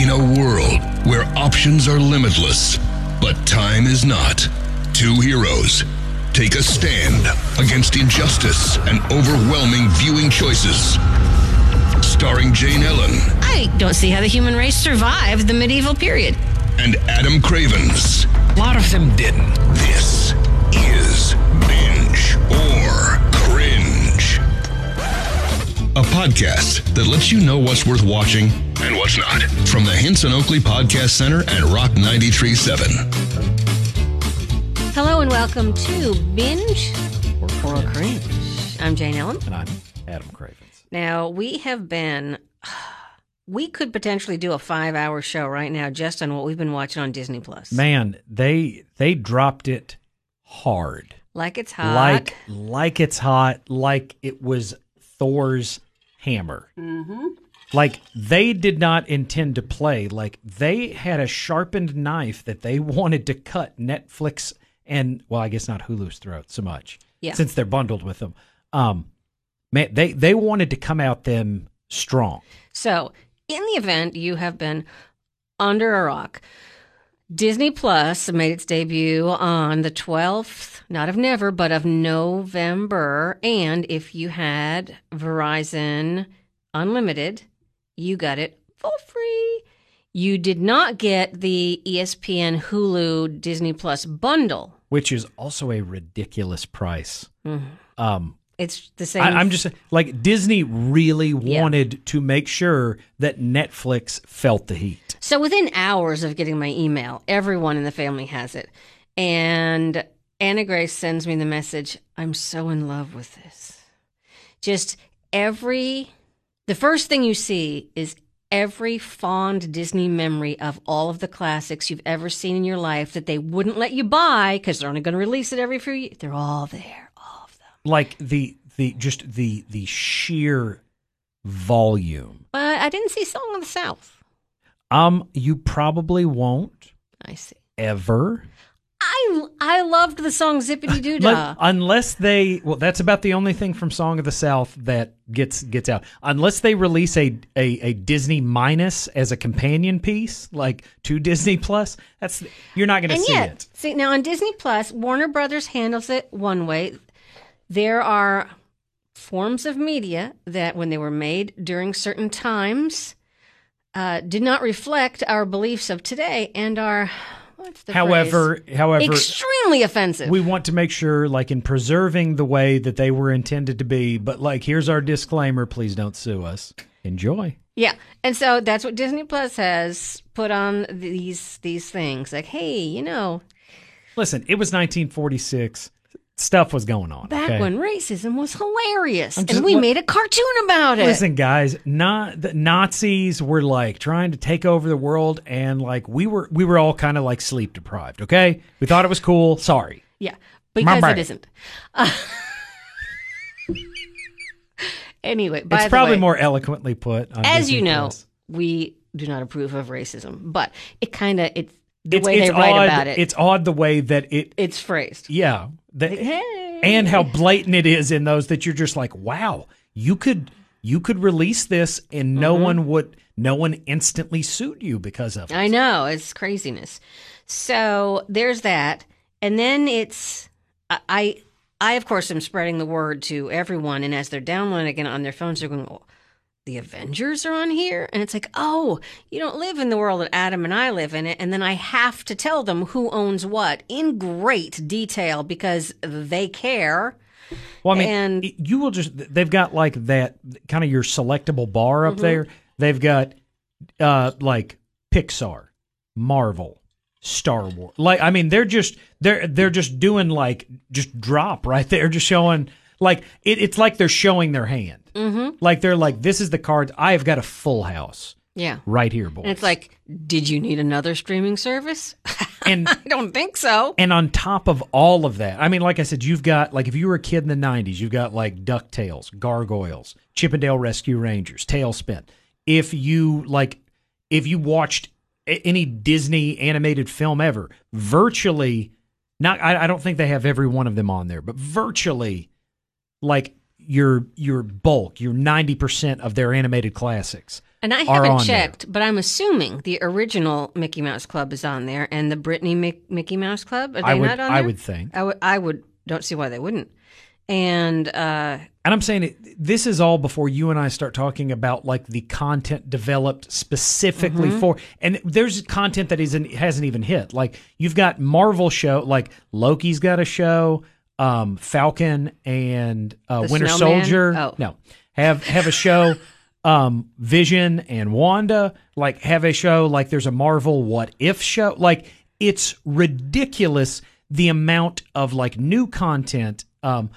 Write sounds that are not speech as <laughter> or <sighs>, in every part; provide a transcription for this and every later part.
In a world where options are limitless, but time is not, two heroes take a stand against injustice and overwhelming viewing choices. Starring Jane Ellen I don't see how the human race survived the medieval period. and Adam Cravens. A lot of them didn't. This is Binge or Cringe. A podcast that lets you know what's worth watching and what's not. From the Hinson Oakley Podcast Center and Rock 93.7. Hello and welcome to Binge or Cringe. I'm Jane Ellen. And I'm Adam Cravens. Now, we have been, <sighs> we could potentially do a five hour show right now just on what we've been watching on Disney Plus. Man, they they dropped it hard. Like it's hot. Like like it's hot, like it was Thor's hammer. Mm-hmm. Like they did not intend to play. Like they had a sharpened knife that they <laughs> wanted to cut Netflix and well, I guess not Hulu's throat so much. Yeah. Since they're bundled with them. Um man, they they wanted to come out them strong. So, in the event you have been under a rock, Disney Plus made its debut on the 12th, not of never, but of November. And if you had Verizon Unlimited, you got it for free. You did not get the ESPN Hulu Disney Plus bundle. which is also a ridiculous price. Mhm. Um, It's the same. I, I'm just like Disney really Yeah. wanted to make sure that Netflix felt the heat. So within hours of getting my email, everyone in the family has it. And Anna Grace sends me the message, I'm so in love with this. Just every the first thing you see is every fond Disney memory of all of the classics you've ever seen in your life that they wouldn't let you buy because they're only going to release it every few years. They're all there, all of them. Like the the just the the sheer volume. But I didn't see Song of the South. Um, you probably won't I see. ever, I I loved the song Zippity Doo Dah. unless they. Well, that's about the only thing from Song of the South that gets gets out. Unless they release a a, a Disney minus as a companion piece, like to Disney Plus. That's you're not going to see yet, it. see now on Disney Plus, Warner Brothers handles it one way. There are forms of media that, when they were made during certain times, uh, did not reflect our beliefs of today and are. What's the However, phrase? however, extremely offensive. we want to make sure, like in preserving the way that they were intended to be. But like, here's our disclaimer: please don't sue us. Enjoy. yeah, and so that's what Disney Plus has put on these these things. Like, hey, you know, Listen, it was 1946. Stuff was going on. back okay? when racism was hilarious, just- and we what- made a cartoon about it. Listen, guys, not the Nazis were like trying to take over the world, and like we were, we were all kind of like sleep deprived. Okay, we thought it was cool. Sorry. Yeah, because it isn't. Uh, <laughs> anyway, it's probably way, more eloquently put. As Disney you know, Plus. we do not approve of racism, but it kind of it's the it's, way it's they write odd, about it. It's odd the way that it, it's phrased. yeah, that, Hey. and how blatant it is in those that you're just like, wow, you could you could release this and no Mm-hmm. one would no one instantly sued you because of it. I know it's craziness. So there's that, and then it's I. I I, of course, am spreading the word to everyone, and as they're downloading it on their phones, they're going, oh, the Avengers are on here? And it's like, oh, you don't live in the world that Adam and I live in it. And then I have to tell them who owns what in great detail because they care. Well, I mean, And- you will just, they've got like that kind of your selectable bar Mm-hmm. up there. They've got uh like Pixar, Marvel, Star Wars. Like, I mean, they're just, they're, they're just doing like, just drop right there, just showing, like, it, it's like they're showing their hand. Mm-hmm. Like, they're like, this is the cards. I have got a full house Yeah. right here, boys. And it's like, did you need another streaming service? <laughs> and, I don't think so. And on top of all of that, I mean, like I said, you've got like if you were a kid in the '90s, you've got like Ducktales, Gargoyles, Chip 'n Dale Rescue Rangers, TaleSpin. If you like, if you watched a- any Disney animated film ever, virtually, not I, I don't think they have every one of them on there, but virtually, like your your bulk, your ninety percent of their animated classics And I haven't on there. checked, but I'm assuming the original Mickey Mouse Club is on there, and the Britney Mick- Mickey Mouse Club are they I would, not on I there? I would think. I would. I would. Don't see why they wouldn't. And uh, And I'm saying it, this is all before you and I start talking about like the content developed specifically Mm-hmm. for. And there's content that isn't hasn't even hit. Like you've got Marvel show, like Loki's got a show, um, Falcon and uh, Winter Snowman? Soldier. Oh. No, have have a show. <laughs> um Vision and Wanda like have a show like there's a Marvel what if show like it's ridiculous the amount of like new content um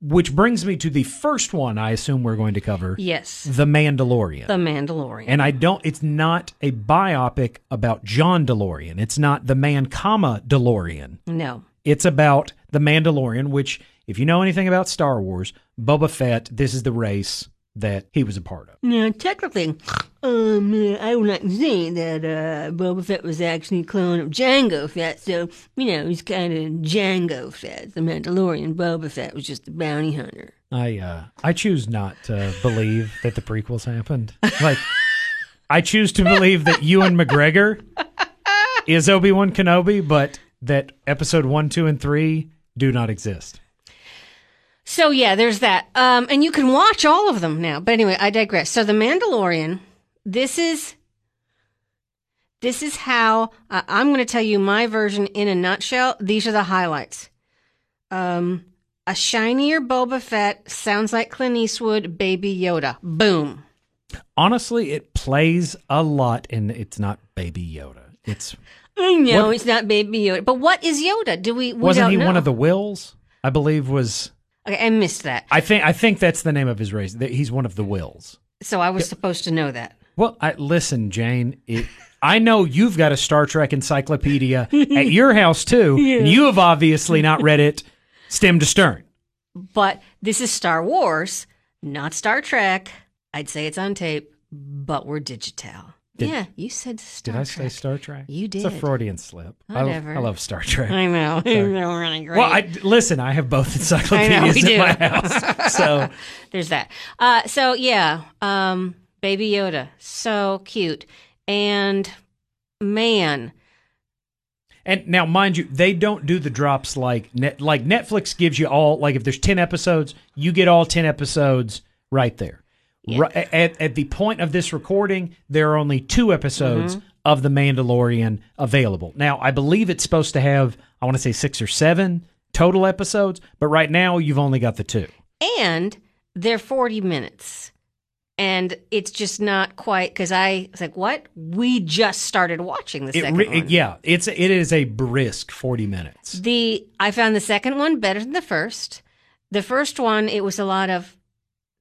which brings me to the first one I assume we're going to cover yes, The Mandalorian the Mandalorian. and I don't it's not a biopic about John DeLorean it's not the man comma DeLorean no, it's about the Mandalorian which if you know anything about Star Wars Boba Fett this is the race that he was a part of Now, technically, um, I would like to say that uh, Boba Fett was actually a clone of Jango Fett, so, you know, he's kind of Jango Fett. The Mandalorian Boba Fett was just a bounty hunter. I uh I choose not to believe that the prequels happened. Like I choose to believe that Ewan McGregor is Obi-Wan Kenobi, but that episode 1, 2 and 3 do not exist. So, yeah, there's that. Um, and you can watch all of them now. But anyway, I digress. So, The Mandalorian, this is. This is how uh, I'm going to tell you my version in a nutshell. These are the highlights. Um, a shinier Boba Fett sounds like Clint Eastwood, Baby Yoda. Boom. Honestly, it plays a lot and it's not baby Yoda. It's Know What- it's not Baby Yoda, but what is Yoda? Do we? we wasn't he know. one of the Wills? I believe was Okay, I missed that. I think I think that's the name of his race. He's one of the Wills. So I was supposed to know that. Well, I, listen, Jane. It, I know you've got a Star Trek encyclopedia at your house too, <laughs> and you have obviously not read it stem to stern. But this is Star Wars, not Star Trek. I'd say it's on tape, but we're digital. Did- yeah, you said Star Did I Trek. say Star Trek? You did. It's a. Freudian slip. I, Whatever. I love Star Trek. I know. They're really great. Well, I listen. I have both <laughs> encyclopedias in my <laughs> house, so <laughs> There's that. Uh, so yeah, um, Baby Yoda, so cute, and man, And now, mind you, they don't do the drops like net, like Netflix gives you all like if there's ten episodes, you get all ten episodes right there. Ri- at, at the point of this recording, there are only two episodes mm-hmm. of The Mandalorian available. Now, I believe it's supposed to have I want to say six or seven total episodes, but right now you've only got the two. and they're 40 minutes. And it's just not quite because I was like, "What? We just started watching the It, second re- one." yeah, it's it is a brisk forty minutes. The I found the second one better than the first. The first one, it was a lot of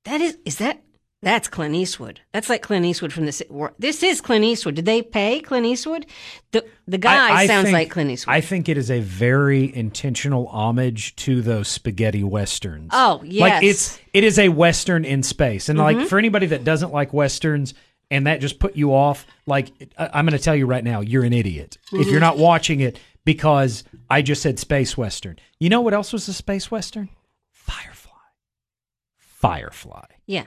that is is that that's Clint Eastwood. That's like Clint Eastwood from this. This is Clint Eastwood. Did they pay Clint Eastwood? The the guy I- I sounds think- like Clint Eastwood. I think it is a very intentional homage to those spaghetti westerns. Oh, Like yes. Mm-hmm. it's it is a western in space. And like for anybody that doesn't like westerns and that just put you off, like I'm going to tell you right now, you're an idiot. If Mm-hmm. you're not watching it because I just said space western. You know what else was a space western? Firefly. Firefly. yeah.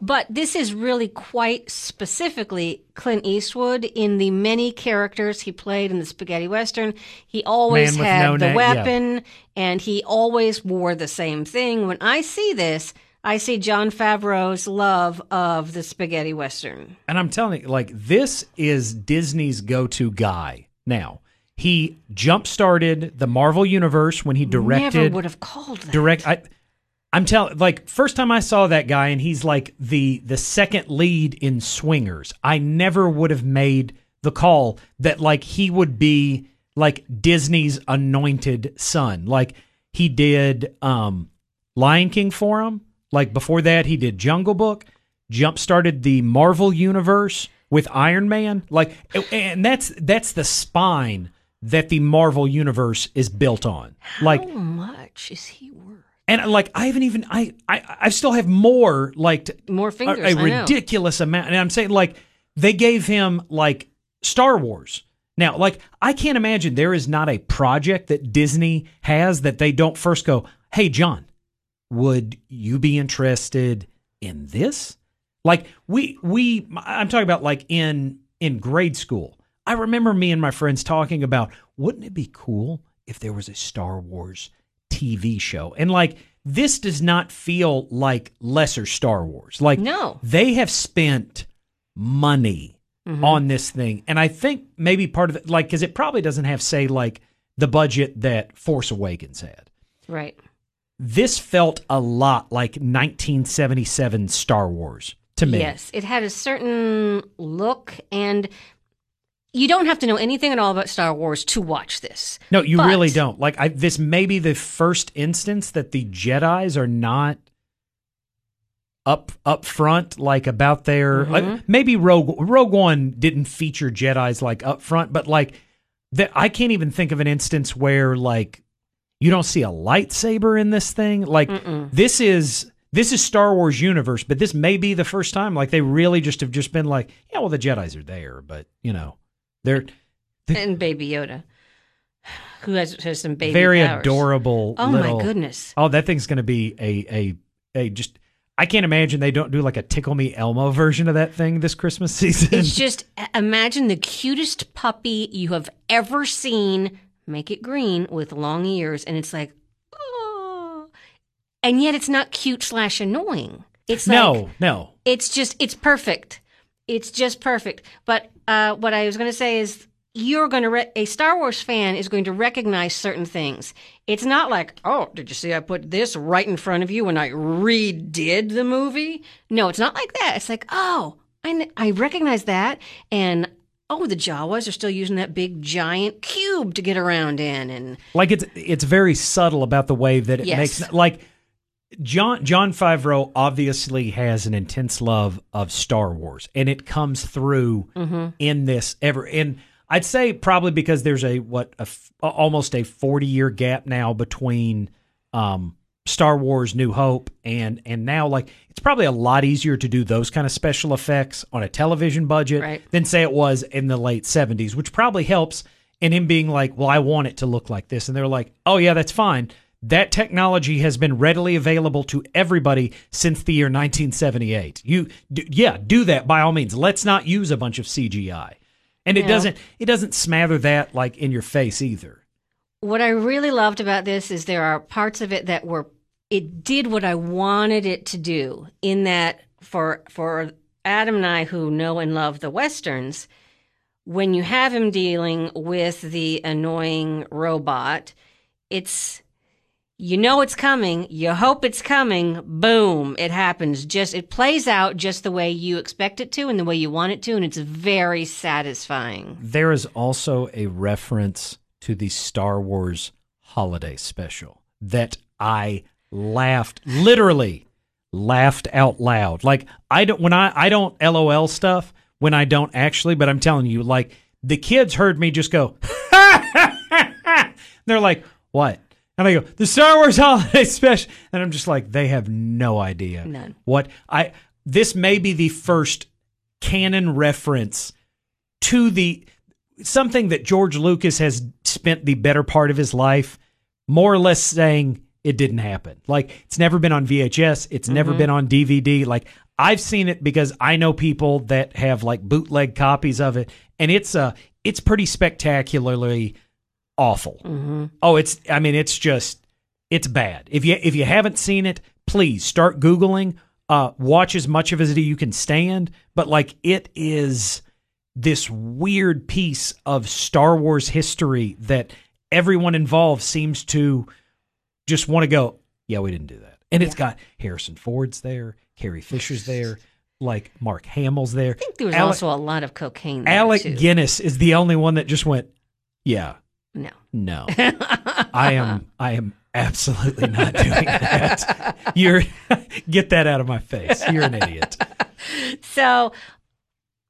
But this is really quite specifically Clint Eastwood in the many characters he played in the spaghetti western. He always had no the name, yeah. weapon and he always wore the same thing. When I see this, I see Jon Favreau's love of the spaghetti western. And I'm telling you, like, this is Disney's go to guy now. He jump started the Marvel Universe when he Never directed. would have called that. direct I I'm telling like first time I saw that guy and he's like the the second lead in Swingers. I never would have made the call that like he would be like Disney's anointed son. Like he did um Lion King for him. Like before that he did Jungle Book, jump started the Marvel universe with Iron Man. Like and that's that's the spine that the Marvel universe is built on. Like How much is he worth? And like I haven't even I I I still have more like t- More a, fingers. a I know. ridiculous amount. And I'm saying like they gave him like Star Wars. Now, like I can't imagine there is not a project that Disney has that they don't first go, "Hey Jon, would you be interested in this?" Like we we I'm talking about like in in grade school. I remember me and my friends talking about wouldn't it be cool if there was a Star Wars TV show? And like this does not feel like lesser Star Wars. Like No. they have spent money Mm-hmm. on this thing. And I think maybe part of it like cuz it probably doesn't have say like the budget that Force Awakens had Right. this felt a lot like 1977 Star Wars to me. Yes, it had a certain look, and you don't have to know anything at all about Star Wars to watch this. No, you But- really don't. Like I, this may be the first instance that the Jedi's are not up up front, like about their Mm-hmm. like, maybe Rogue Rogue One didn't feature Jedi's like up front, but like that I can't even think of an instance where like you don't see a lightsaber in this thing. Like this is this is Star Wars universe, but this may be the first time like they really just have just been like, yeah, well the Jedi's are there, but you know, they're And Baby Yoda, who has, has some baby very powers. adorable. Oh little, my goodness! Oh, that thing's going to be a a a just. I can't imagine they don't do like a Tickle Me Elmo version of that thing this Christmas <laughs> season. It's just imagine the cutest puppy you have ever seen. Make it green with long ears, and it's like, oh, and yet it's not cute slash annoying. It's like, no, no. it's just it's perfect it's just perfect. But uh, what i was going to say is you're going to re- a star wars fan is going to recognize certain things. It's not like oh did you see i put this right in front of you when i redid the movie? No it's not like that. It's like oh i, kn- I recognize that and oh the jawas are still using that big giant cube to get around in and Like it's it's very subtle about the way that it Yes. makes like Jon Jon Favreau obviously has an intense love of Star Wars, and it comes through Mm-hmm. in this ever. And I'd say probably because there's a what a almost a forty year gap now between um, Star Wars New Hope and and now like it's probably a lot easier to do those kind of special effects on a television budget Right. than say it was in the late seventies, which probably helps And him being like, well, I want it to look like this, and they're like, oh yeah, that's fine. That technology has been readily available to everybody since the year 1978. You, d- yeah, do that by all means. Let's not use a bunch of CGI, and it Yeah. doesn't it doesn't smother that like in your face either. What I really loved about this is there are parts of it that were it did what I wanted it to do in that for for Adam and I who know and love the westerns when you have him dealing with the annoying robot it's you know it's coming. You hope it's coming. Boom. It happens. Just it plays out just the way you expect it to and the way you want it to and it's very satisfying. There is also a reference to the Star Wars holiday special that I laughed literally laughed out loud. Like I don't when I I don't LOL stuff when I don't actually, but I'm telling you like the kids heard me just go <laughs> they're like, "What?" And I go, "The Star Wars holiday <laughs> special." And I'm just like, they have no idea None. what I this may be the first canon reference to the something that George Lucas has spent the better part of his life more or less saying it didn't happen. Like it's never been on VHS, it's never been on DVD. Like I've seen it because I know people that have like bootleg copies of it and it's uh it's pretty spectacularly awful. Oh, it's I mean it's just it's bad. If you if you haven't seen it, please start googling. Uh, watch as much of it as you can stand. But like it is this weird piece of Star Wars history that everyone involved seems to just want to go. Yeah, we didn't do that. And it's got Harrison Ford's there, Carrie Fisher's there, <laughs> like Mark Hamill's there. I think there was Alec- also a lot of cocaine there Alec too. Guinness is the only one that just went. Yeah, no <laughs> I am. I am absolutely not doing that. You're <laughs> get that out of my face. You're an idiot. <laughs> So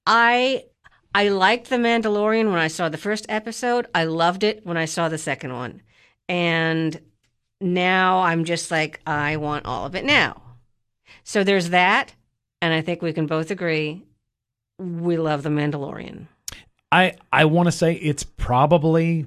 I I liked The Mandalorian when I saw the first episode. I loved it when I saw the second one. And now I'm just like I want all of it now. So there's that, and I think we can both agree we love The Mandalorian. I I want to say it's probably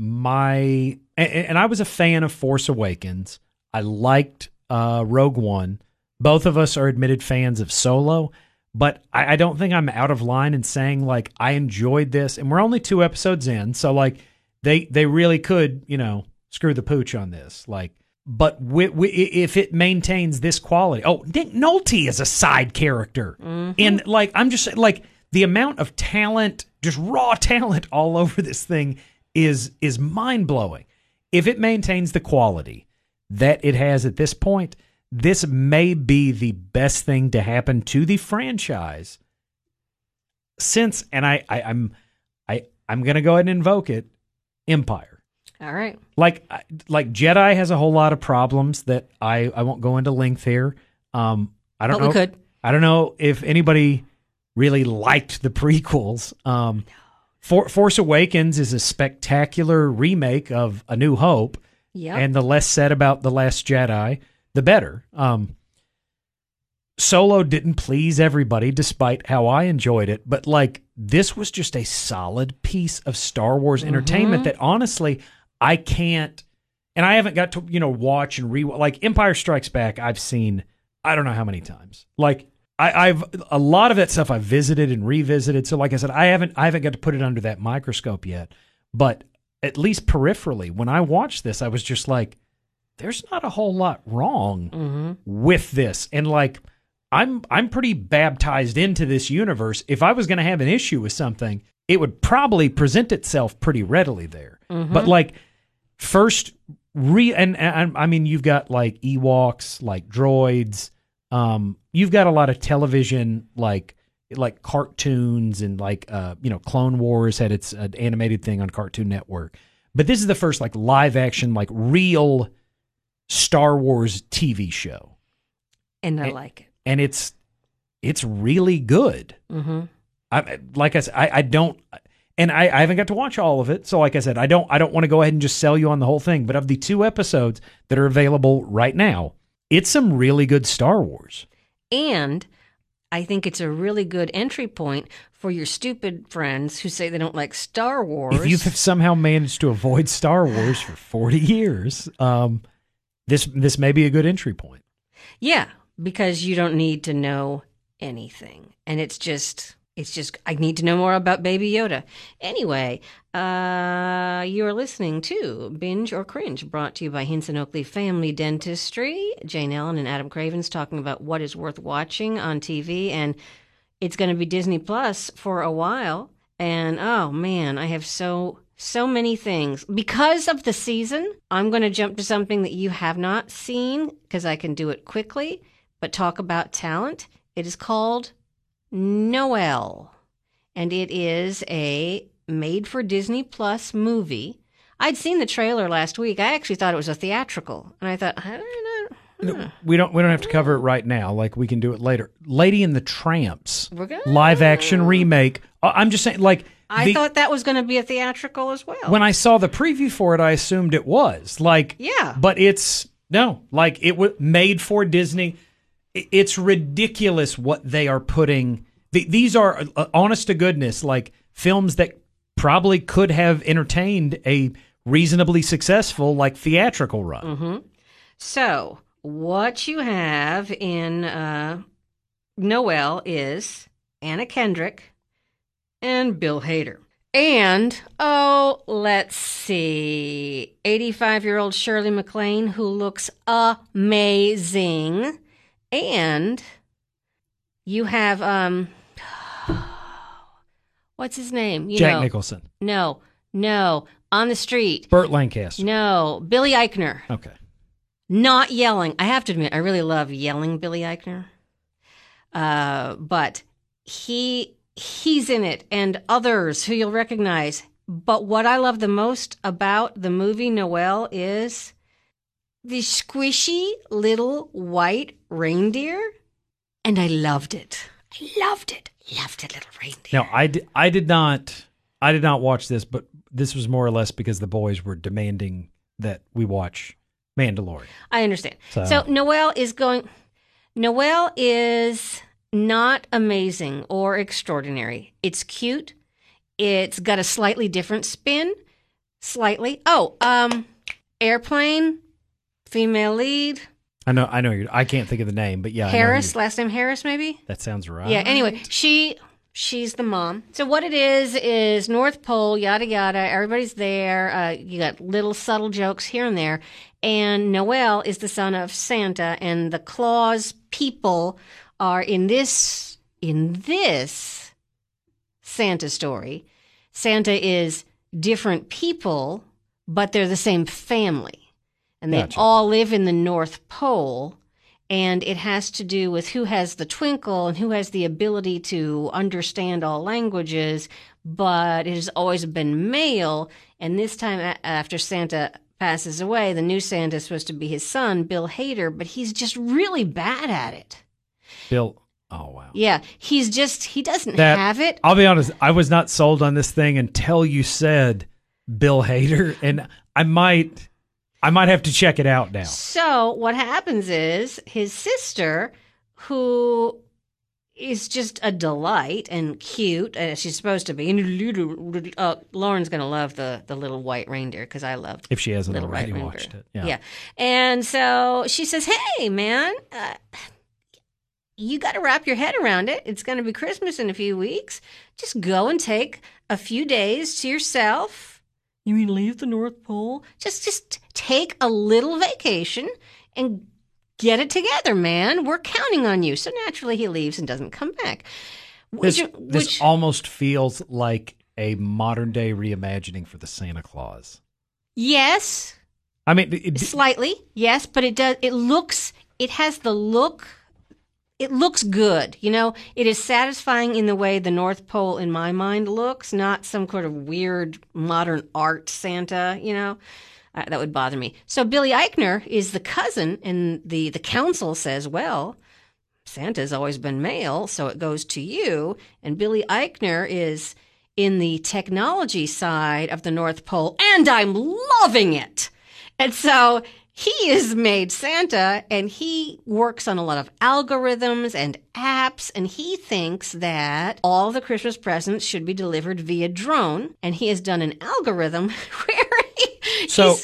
my and, and I was a fan of Force Awakens. I liked uh, Rogue One, both of us are admitted fans of Solo, but I, I don't think I'm out of line in saying like I enjoyed this, and we're only two episodes in, so like they they really could you know screw the pooch on this, like. But wi- wi- if it maintains this quality, oh, Nick Nolte is a side character, and like I'm just like the amount of talent, just raw <laughs> talent, all over this thing is is mind blowing. If it maintains the quality that it has at this point, this may be the best thing to happen to the franchise since and I, I I'm I I'm gonna go ahead and invoke it Empire. All right. Like like Jedi has a whole lot of problems that I I won't go into length here. Um I don't But we know could. I don't know if anybody really liked the prequels. Um For, Force Awakens is a spectacular remake of A New Hope Yep. and the less said about the last jedi the better. Um solo didn't please everybody despite how i enjoyed it but like this was just a solid piece of star wars entertainment that honestly i can't and i haven't got to you know watch and re like empire strikes back i've seen i don't know how many times. Like I, I've a lot of that stuff I've visited and revisited. So, like I said, I haven't I haven't got to put it under that microscope yet. But at least peripherally, when I watched this, I was just like, "There's not a whole lot wrong Mm-hmm. with this," and like, I'm I'm pretty baptized into this universe. If I was going to have an issue with something, it would probably present itself pretty readily there. But like, first re and, and I mean, you've got like Ewoks, like droids. Um, you've got a lot of television, like like cartoons and like uh, you know, Clone Wars had its uh, animated thing on Cartoon Network. But this is the first like live action, like real Star Wars TV show, and I Eh, like it. and it's it's really good. Mm-hmm. I like I said, I, I don't, and I, I haven't got to watch all of it. So like I said, I don't I don't want to go ahead and just sell you on the whole thing. But of the two episodes that are available right now, it's some really good Star Wars. And I think it's a really good entry point for your stupid friends who say they don't like Star Wars. If you've somehow managed to avoid Star Wars for <sighs> forty years, um, this this may be a good entry point. yeah, because you don't need to know anything. And it's just it's just I need to know more about Baby Yoda. Anyway, uh you're listening to Binge or Cringe, brought to you by Hinson Oakley Family Dentistry. Jane Ellen and Adam Cravens talking about what is worth watching on TV and it's going to be Disney Plus for a while. And oh man, I have so so many things because of the season. I'm going to jump to something that you have not seen because I can do it quickly. But talk about talent. It is called Noelle, and it is a made for Disney Plus movie. I'd seen the trailer last week. I actually thought it was a theatrical, and I thought, I don't know. We don't we don't have to cover it right now. Like we can do it later. Lady and the Tramps We're gonna- live action remake. Uh, I'm just saying, like I the- thought that was going to be a theatrical as well. when I saw the preview for it, I assumed it was like, Yeah. but it's no, like it was made for Disney. It's ridiculous what they are putting. These are uh, honest to goodness, like films that probably could have entertained a reasonably successful like theatrical run. So, what you have in uh, Noelle is Anna Kendrick and Bill Hader. And, oh, let's see, 85 year old Shirley MacLaine, who looks amazing. And you have, um, <sighs> what's his name? You Jack know, Nicholson, No, no, on the street. Burt Lancaster. No, Billy Eichner Okay, not yelling. I have to admit, I really love yelling Billy Eichner. Uh, but he he's in it, and others who you'll recognize. But what I love the most about the movie Noelle is the squishy little white reindeer, and I loved it. I loved it. Loved it, little reindeer. now I di- I did not I did not watch this, but this was more or less because the boys were demanding that we watch Mandalorian. I understand. So- So, Noelle is going. Noelle is not amazing or extraordinary. It's cute. It's got a slightly different spin. Slightly. Oh, um, airplane, female lead, I know. I know. You're, I can't think of the name, but yeah, I know Harris, you- last name Harris, maybe. that sounds right. Yeah. Anyway, she she's the mom. So what it is is North Pole, yada yada. Everybody's there. Uh, you got little subtle jokes here and there. And Noelle is the son of Santa, and the Claus people are in this in this Santa story. Santa is different people, but they're the same family, and they Gotcha. all live in the North Pole and it has to do with who has the twinkle and who has the ability to understand all languages but it has always been male and this time after santa passes away the new santa is supposed to be his son bill hader but he's just really bad at it Bill. Oh wow. yeah he's just he doesn't That- have it I'll be honest. I was not sold on this thing until you said Bill Hader, and I might, I might have to check it out now. So what happens is his sister, who is just a delight and cute, as she's supposed to be. And uh, Lauren's gonna love the the little white reindeer because I love If she hasn't little already white watched reindeer. it, yeah. yeah. And so she says, "Hey, man." Uh, you got to wrap your head around it. It's going to be Christmas in a few weeks. Just go and take a few days to yourself. You mean leave the North Pole? Just just take a little vacation and get it together, man. We're counting on you. So naturally he leaves and doesn't come back. Which, This, this which almost feels like a modern day reimagining for the Santa Claus. yes, I mean, it, slightly yes but it does it looks it has the look it looks good you know it is satisfying in the way the north pole in my mind looks not some sort of weird modern art santa you know uh, that would bother me. So billy eichner is the cousin and the the council says well santa's always been male so it goes to you. And billy eichner is in the technology side of the north pole and i'm loving it. And so he is made Santa and he works on a lot of algorithms and apps and he thinks that all the Christmas presents should be delivered via drone. And he has done an algorithm <laughs> where he, so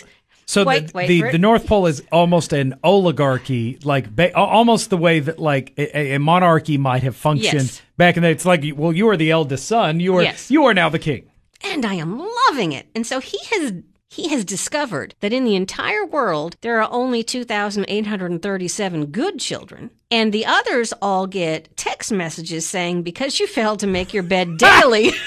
so the the, the North Pole is almost an oligarchy, like ba- almost the way that like a, a monarchy might have functioned Yes. back in the. It's like, well, you are the eldest son. You are Yes. you are now the king. and I am loving it. And so he has he has discovered that in the entire world there are only 2837 good children and the others all get text messages saying because you failed to make your bed <laughs> daily. <laughs>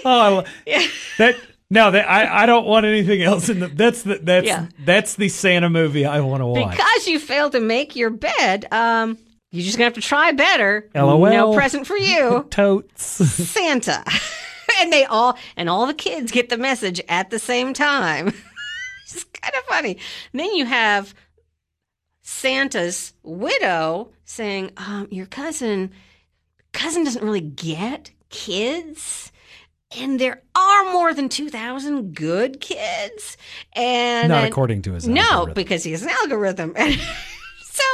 <laughs> Oh, lo- <laughs> that no, that I, I don't want anything else in the. That's the that's Yeah. that's the Santa movie I want to watch. Because you failed to make your bed, um you're just going to have to try better. LOL. No present for you. <laughs> Totes. Santa. and they all and all the kids get the message at the same time. it's kind of funny. And then you have Santa's widow saying, um, your cousin cousin doesn't really get kids. And there are more than 2,000 good kids. And Not then- according to his no, algorithm. because he has an algorithm. And <laughs> so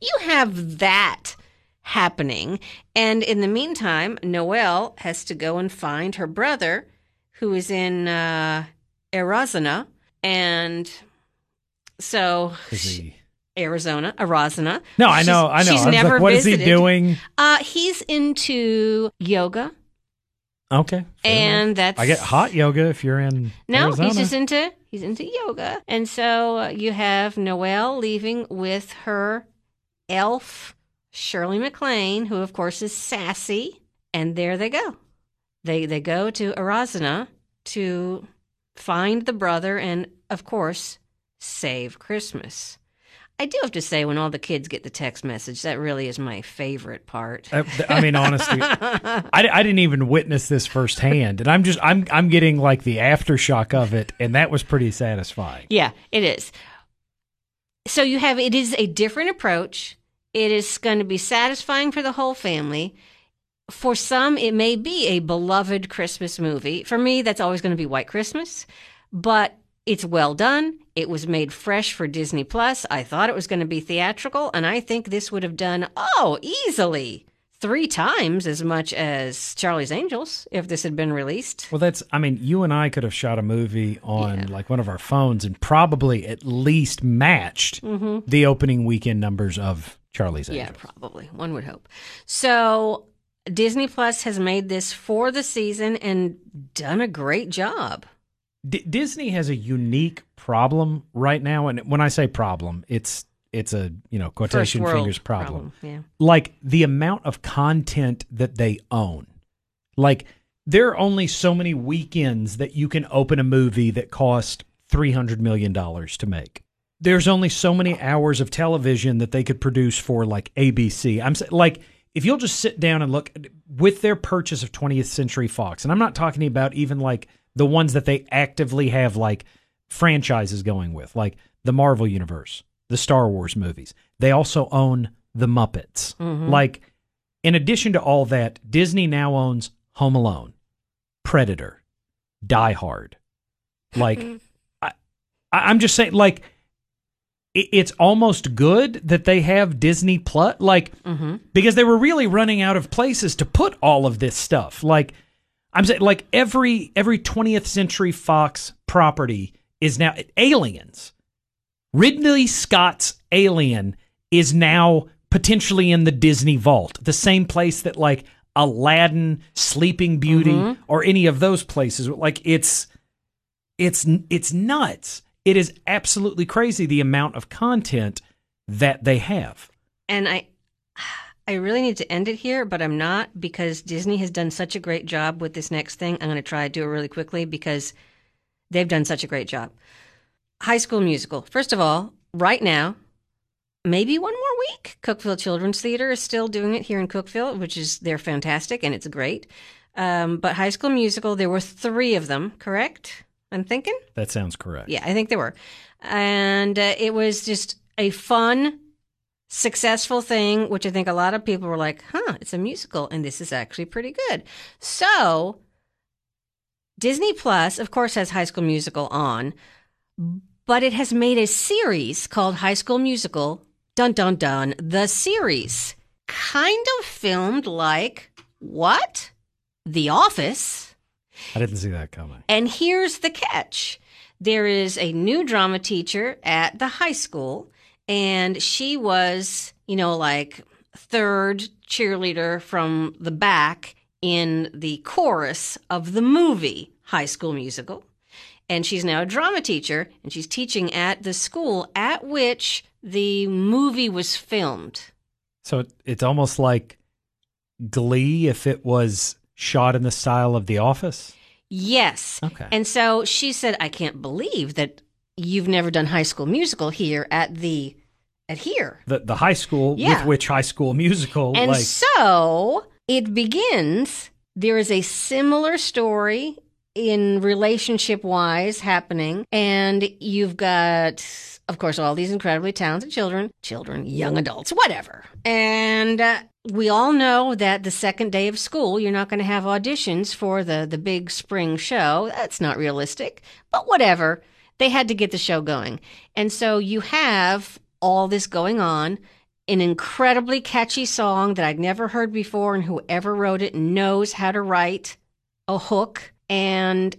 you have that happening. And in the meantime, Noelle has to go and find her brother who is in uh, Arizona. And so Arizona, Arizona. No, I know, She's- I know. She's I never like, what is he doing? Uh, he's into yoga. Okay. And enough. that's I get hot yoga if you're in. No, Arizona. he's just into he's into yoga, and so you have Noelle leaving with her elf Shirley MacLaine, who of course is sassy, and there they go. They they go to Arazana to find the brother and of course save Christmas. I do have to say, when all the kids get the text message, that really is my favorite part. Uh, I, I mean, honestly, <laughs> I, I didn't even witness this firsthand, and I'm just I'm I'm getting like the aftershock of it, and that was pretty satisfying. Yeah, it is. So you have it is a different approach. It is going to be satisfying for the whole family. For some, it may be a beloved Christmas movie. For me, that's always going to be White Christmas, but it's well done. It was made fresh for Disney Plus. I thought it was going to be theatrical, and I think this would have done oh easily three times as much as Charlie's Angels if this had been released. Well, that's, I mean, you and I could have shot a movie on like one of our phones and probably at least matched mm-hmm. the opening weekend numbers of Charlie's Angels. Yeah, probably. One would hope. So Disney Plus has made this for the season and done a great job. D- Disney has a unique problem right now. And when I say problem, it's, it's a, you know, quotation fingers problem. Yeah. like the amount of content that they own. Like there are only so many weekends that you can open a movie that cost three hundred million dollars to make. There's only so many hours of television that they could produce for like ABC. I'm like if you'll just sit down and look with their purchase of 20th Century Fox, and I'm not talking about even like the ones that they actively have like franchises going with, like the Marvel Universe, the Star Wars movies. They also own the Muppets. Mm-hmm. Like, in addition to all that, Disney now owns Home Alone, Predator, Die Hard. Like, <laughs> I, I'm just saying, like, it, it's almost good that they have Disney Plus, like, mm-hmm. because they were really running out of places to put all of this stuff. Like, I'm saying, like, every every 20th Century Fox property is now Aliens. Ridley Scott's Alien is now potentially in the Disney vault, the same place that like Aladdin, Sleeping Beauty, mm-hmm. or any of those places. Like it's it's it's nuts. It is absolutely crazy the amount of content that they have. And I I really need to end it here, but I'm not because Disney has done such a great job with this next thing. I'm going to try to do it really quickly because they've done such a great job. High School Musical. First of all, right now, maybe one more week, Cookeville Children's Theater is still doing it here in Cookeville, which is they're fantastic and it's great. Um, but High School Musical, there were three of them, correct? I'm thinking. That sounds correct. Yeah, I think there were. And uh, it was just a fun, successful thing, which I think a lot of people were like, huh, it's a musical, and this is actually pretty good. So, Disney Plus, of course, has High School Musical on, but it has made a series called High School Musical, dun dun dun, the series. Kind of filmed like what? The Office. I didn't see that coming. And here's the catch there is a new drama teacher at the high school, and she was, you know, like third cheerleader from the back in the chorus of the movie High School Musical. And she's now a drama teacher, and she's teaching at the school at which the movie was filmed. So it's almost like Glee if it was shot in the style of The Office. Yes. Okay. And so she said, I can't believe that you've never done high school musical here at the at here. The the high school Yeah. with which High School Musical And like so it begins. There is a similar story in relationship wise happening. And you've got, of course, all these incredibly talented children, children, young adults, whatever. And uh, we all know that the second day of school, you're not going to have auditions for the, the big spring show. That's not realistic, but whatever. They had to get the show going. And so you have all this going on an incredibly catchy song that I'd never heard before, and whoever wrote it knows how to write a hook. And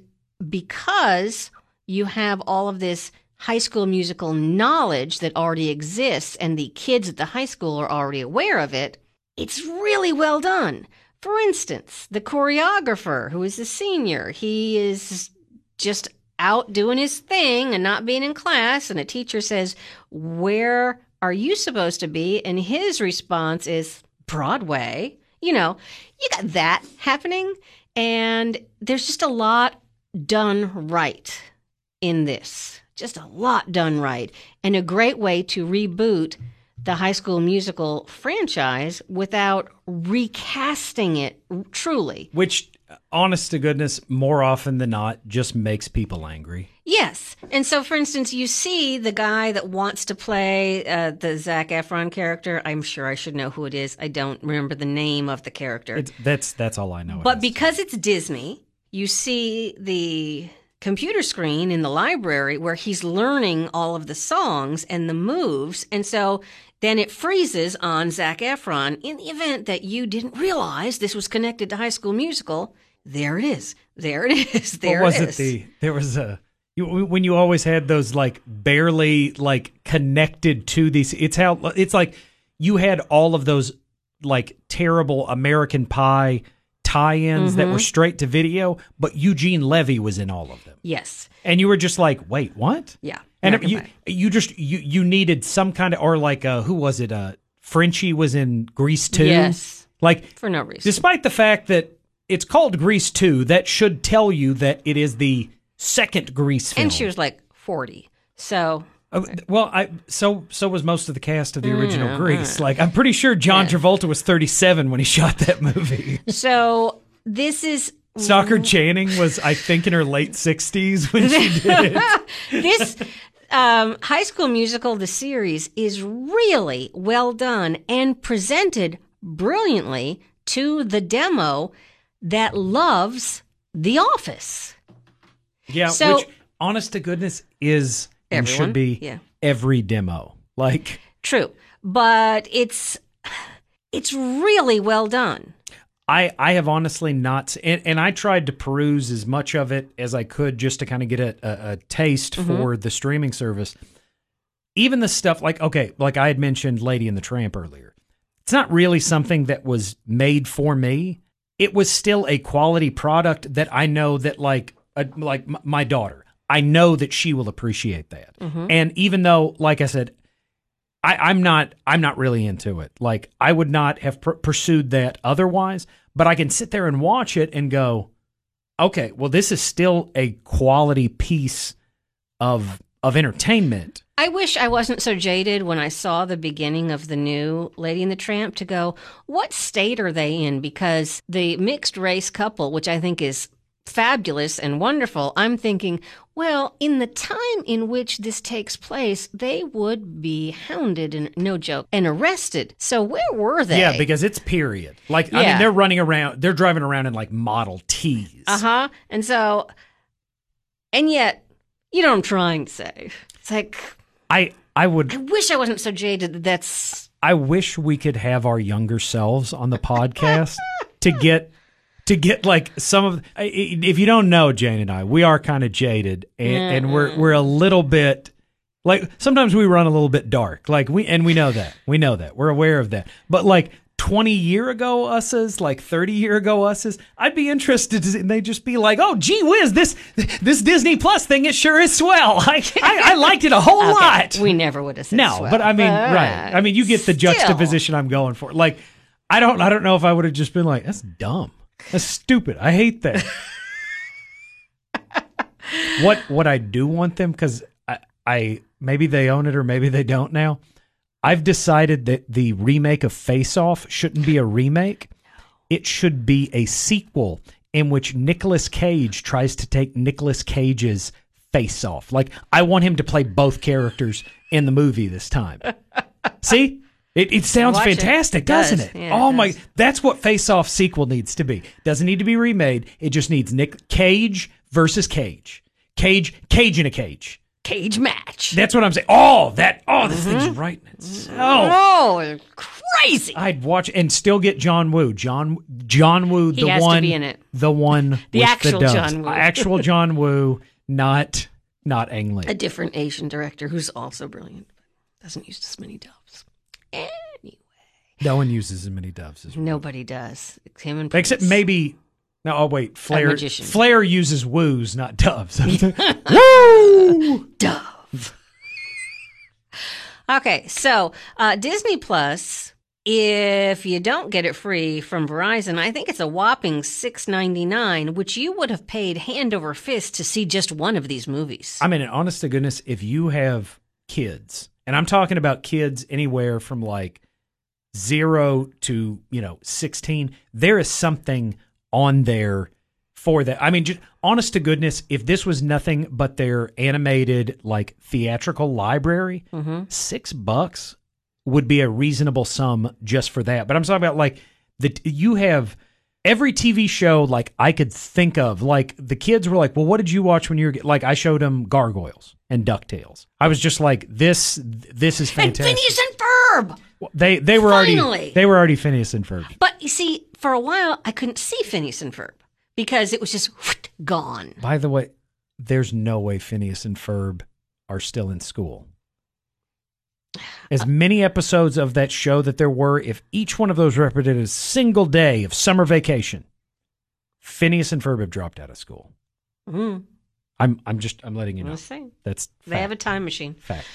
because you have all of this high school musical knowledge that already exists, and the kids at the high school are already aware of it, it's really well done. For instance, the choreographer, who is a senior, he is just out doing his thing and not being in class, and a teacher says, Where are you supposed to be? And his response is, Broadway. You know, you got that happening, and there's just a lot done right in this. Just a lot done right, and a great way to reboot the high school musical franchise without recasting it truly. which honest to goodness more often than not just makes people angry. Yes. And so, for instance, you see the guy that wants to play uh, the Zac Efron character. I'm sure I should know who it is. I don't remember the name of the character. It's, that's that's all I know. but is. because it's Disney, you see the computer screen in the library where he's learning all of the songs and the moves. And so then it freezes on Zac Efron in the event that you didn't realize this was connected to High School Musical. There it is. There it <laughs> is. There what was it. The there was a you, when you always had those like barely like connected to these. It's how it's like you had all of those like terrible American Pie tie-ins that were mm-hmm. straight to video, but Eugene Levy was in all of them, yes. and you were just like, wait, what? Yeah. And American you Pie. you just you you needed some kind of or like uh who was it uh Frenchie was in Grease 2 Yes. like For no reason. despite the fact that it's called Grease 2 that should tell you that it is the second Grease film and she was like 40. So Uh, well I so so was most of the cast of the original Mm, Grease like I'm pretty sure John Travolta was 37 when he <laughs> shot that movie so this is Stockard Channing was I think in her late 60s when she did it <laughs> this um, High School Musical, the series, is really well done and presented brilliantly to the demo that loves The Office. Yeah, So- which honest to goodness is and should be yeah. every demo. Like True, but it's it's really well done. I I have honestly not and, and I tried to peruse as much of it as I could just to kind of get a, a, a taste mm-hmm. for the streaming service. Even the stuff like okay, like I had mentioned Lady and the Tramp earlier. It's not really mm-hmm. something that was made for me. It was still a quality product that I know that like uh, like m- my daughter, I know that she will appreciate that. Mm-hmm. And even though, like I said, I, I'm not I'm not really into it. Like I would not have pr- pursued that otherwise. But I can sit there and watch it and go, okay, well, this is still a quality piece of of entertainment. I wish I wasn't so jaded when I saw the beginning of the new Lady and the Tramp to go, what state are they in? Because the mixed race couple, which I think is fabulous and wonderful, I'm thinking, well, in the time in which this takes place, they would be hounded and no joke and arrested. So where were they? Yeah, because it's period. Like I mean, they're running around, they're driving around in like Model Ts. uh huh. And so, and yet, you know what I'm trying to say. It's like I I would I wish I wasn't so jaded that that's I wish we could have our younger selves on the podcast to get to get like some of if you don't know Jane and I we are kind of jaded and, and we're we're a little bit like sometimes we run a little bit dark like we and we know that we know that we're aware of that but like 20 year ago us's like 30 year ago us's I'd be interested to, and they just be like oh gee whiz this this Disney Plus thing it sure is swell <laughs> I I, I liked it a whole Okay, lot We never would have said no, swell, but I mean, right. I mean, you get the still. juxtaposition I'm going for. Like, I don't, I don't know if I would have just been like, "That's dumb. That's stupid. I hate that." <laughs> what, what I do want them because I, I maybe they own it or maybe they don't now. I've decided that the remake of Face Off shouldn't be a remake. It should be a sequel in which Nicolas Cage tries to take Nicolas Cage's face off. Like I want him to play both characters in the movie this time. <laughs> See? It, it sounds Watch fantastic, It does. doesn't it? Yeah, it oh my does. that's what Face Off sequel needs to be. Doesn't need to be remade. It just needs Nick Cage versus Cage. Cage Cage in a cage. Cage match. That's what I'm saying. Oh, that oh this Mm-hmm. thing's right. So oh, crazy. I'd watch and still get John Woo. John John Woo, He the one, be in it. the one, <laughs> The actual the. John Woo. actual <laughs> John Woo, not not Ang Lee. A different Asian director who's also brilliant. Doesn't use as many doves. Anyway, No one uses as many doves as nobody does. Him and except Prince. maybe. No, oh wait, Flair. magician. Flair uses woos, not doves. <laughs> <laughs> Woo! Dove. <laughs> okay, so uh, Disney Plus. If you don't get it free from Verizon, I think it's a whopping six ninety nine, which you would have paid hand over fist to see just one of these movies. I mean, honest to goodness, if you have kids, and I'm talking about kids anywhere from like zero to you know sixteen, there is something on there for that. I mean, just honest to goodness, if this was nothing but their animated like theatrical library, mm-hmm. six bucks would be a reasonable sum just for that. But I'm talking about like the you have every TV show like I could think of. Like the kids were like, "Well, what did you watch when you were like?" I showed them Gargoyles and Ducktales. I was just like, "This, this is fantastic." And fantastic." Phineas and Ferb. they they were already Finally. they were already Phineas and Ferb. But you see, for a while, I couldn't see Phineas and Ferb because it was just gone. By the way, there's no way Phineas and Ferb are still in school. As many episodes of that show that there were, if each one of those represented a single day of summer vacation, Phineas and Ferb have dropped out of school. Mm, I'm I'm just I'm letting you know. see. That's They have a time machine. fact.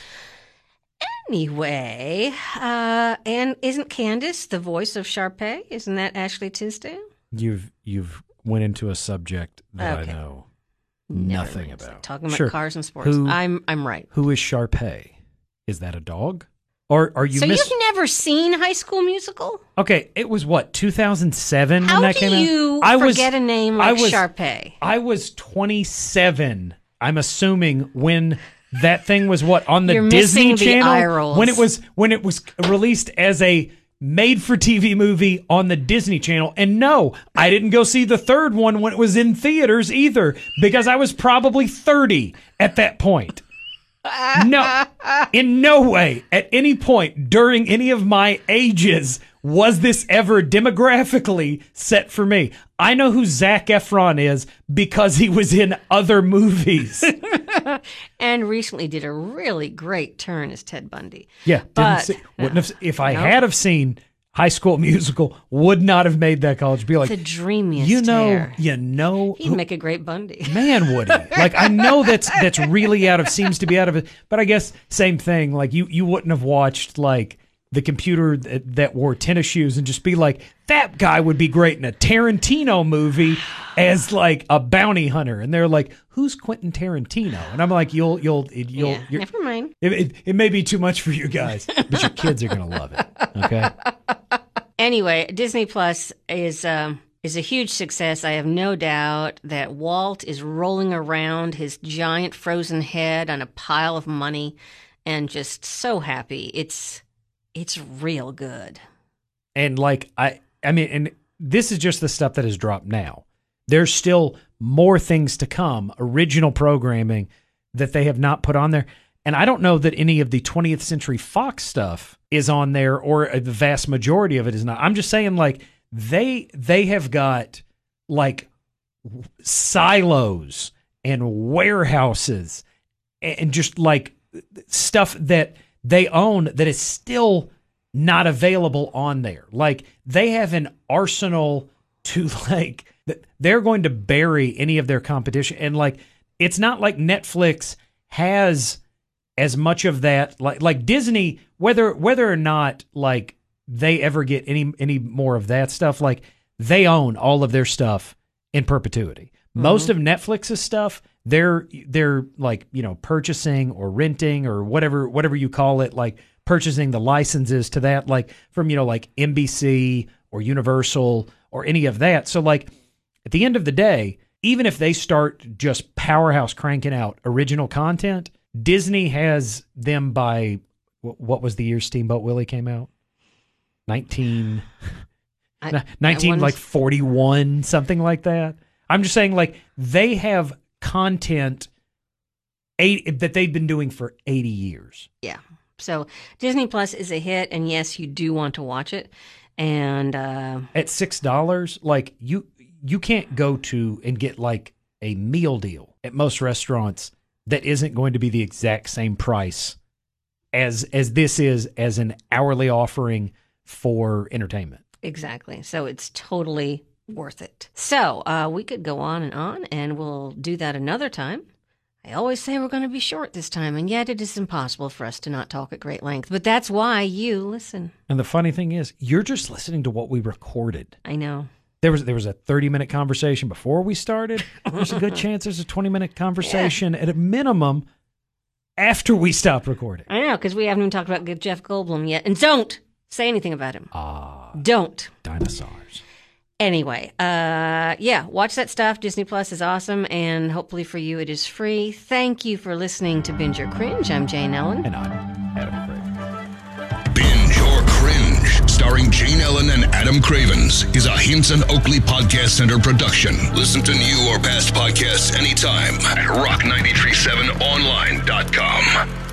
Anyway, uh, and isn't Candace the voice of Sharpay? Isn't that Ashley Tisdale? You've you've went into a subject that Okay. I know Never nothing about. Talking about Sure. cars and sports. Who- I'm I'm right. Who is Sharpay? Is that a dog? Or are you so miss- you've never seen High School Musical? Okay, it was what 2007 How when that do came you out. I was forget a name I like was Sharpay? I was 27. I'm assuming when that thing was what on the You're Disney the Channel when it was when it was released as a made for TV movie on the Disney Channel. And no, I didn't go see the third one when it was in theaters either because I was probably 30 at that point. No, in no way at any point during any of my ages was this ever demographically set for me. I know who Zac Efron is because he was in other movies. <laughs> And recently did a really great turn as Ted Bundy. Yeah, didn't But- see, wouldn't have. If I <laughs> No. had have seen High School Musical, would not have made that college. Be like, The dreamiest you know, hair. you know, He'd who- make a great Bundy. <laughs> man would he? Like I know that's that's really out of seems to be out of it, but I guess same thing. Like you you wouldn't have watched like the computer that, that wore tennis shoes and just be like that guy would be great in a Tarantino movie as like a bounty hunter, and they're like, who's Quentin Tarantino? And I'm like, you'll you'll you'll. yeah, never mind. it, it, it may be too much for you guys, but your kids are gonna love it. Okay. <laughs> Anyway, Disney Plus is um, is a huge success. I have no doubt that Walt is rolling around his giant frozen head on a pile of money, and just so happy. It's it's real good. And like I I mean and this is just the stuff that has dropped now. There's still more things to come, original programming that they have not put on there. And I don't know that any of the 20th Century Fox stuff is on there or the vast majority of it is not. I'm just saying like they they have got like silos and warehouses and just like stuff that they own that is still not available on there. Like they have an arsenal to <laughs> like they're going to bury any of their competition and like it's not like Netflix has as much of that like like Disney whether whether or not like they ever get any any more of that stuff like they own all of their stuff in perpetuity. Most mm-hmm. of Netflix's stuff they're they're like, you know, purchasing or renting or whatever whatever you call it like purchasing the licenses to that like from you know like NBC or Universal or any of that. So like at the end of the day, even if they start just powerhouse cranking out original content, Disney has them by what was the year Steamboat Willie came out? 19 I- N- I 19 wanted- like 41 something like that. I'm just saying like they have content eight that they've been doing for 80 years. Yeah. So Disney Plus is a hit, and yes, you do want to watch it. And uh, At $6 like you you can't go to and get like a meal deal at most restaurants that isn't going to be the exact same price as as this is as an hourly offering for entertainment. exactly. So it's totally worth it. So uh, we could go on and on, and we'll do that another time. I always say we're going to be short this time, and yet it is impossible for us to not talk at great length. But that's why you listen. And the funny thing is, you're just listening to what we recorded. I know. There was there was a 30 minute conversation before we started. There's a good <laughs> chance there's a 20 minute conversation at a minimum after we stop recording. I know, because we haven't even talked about Jeff Goldblum yet. And don't say anything about him. Ah, Don't. dinosaurs. Anyway, uh, yeah, watch that stuff. Disney Plus is awesome, and hopefully for you it is free. Thank you for listening to Binge or Cringe. I'm Jane Ellen. And I'm Adam Craig. Binge or cringe. starring Jane Ellen and Adam Cravens, is a Hinson Oakley Podcast Center production. Listen to new or past podcasts anytime at rock937online.com.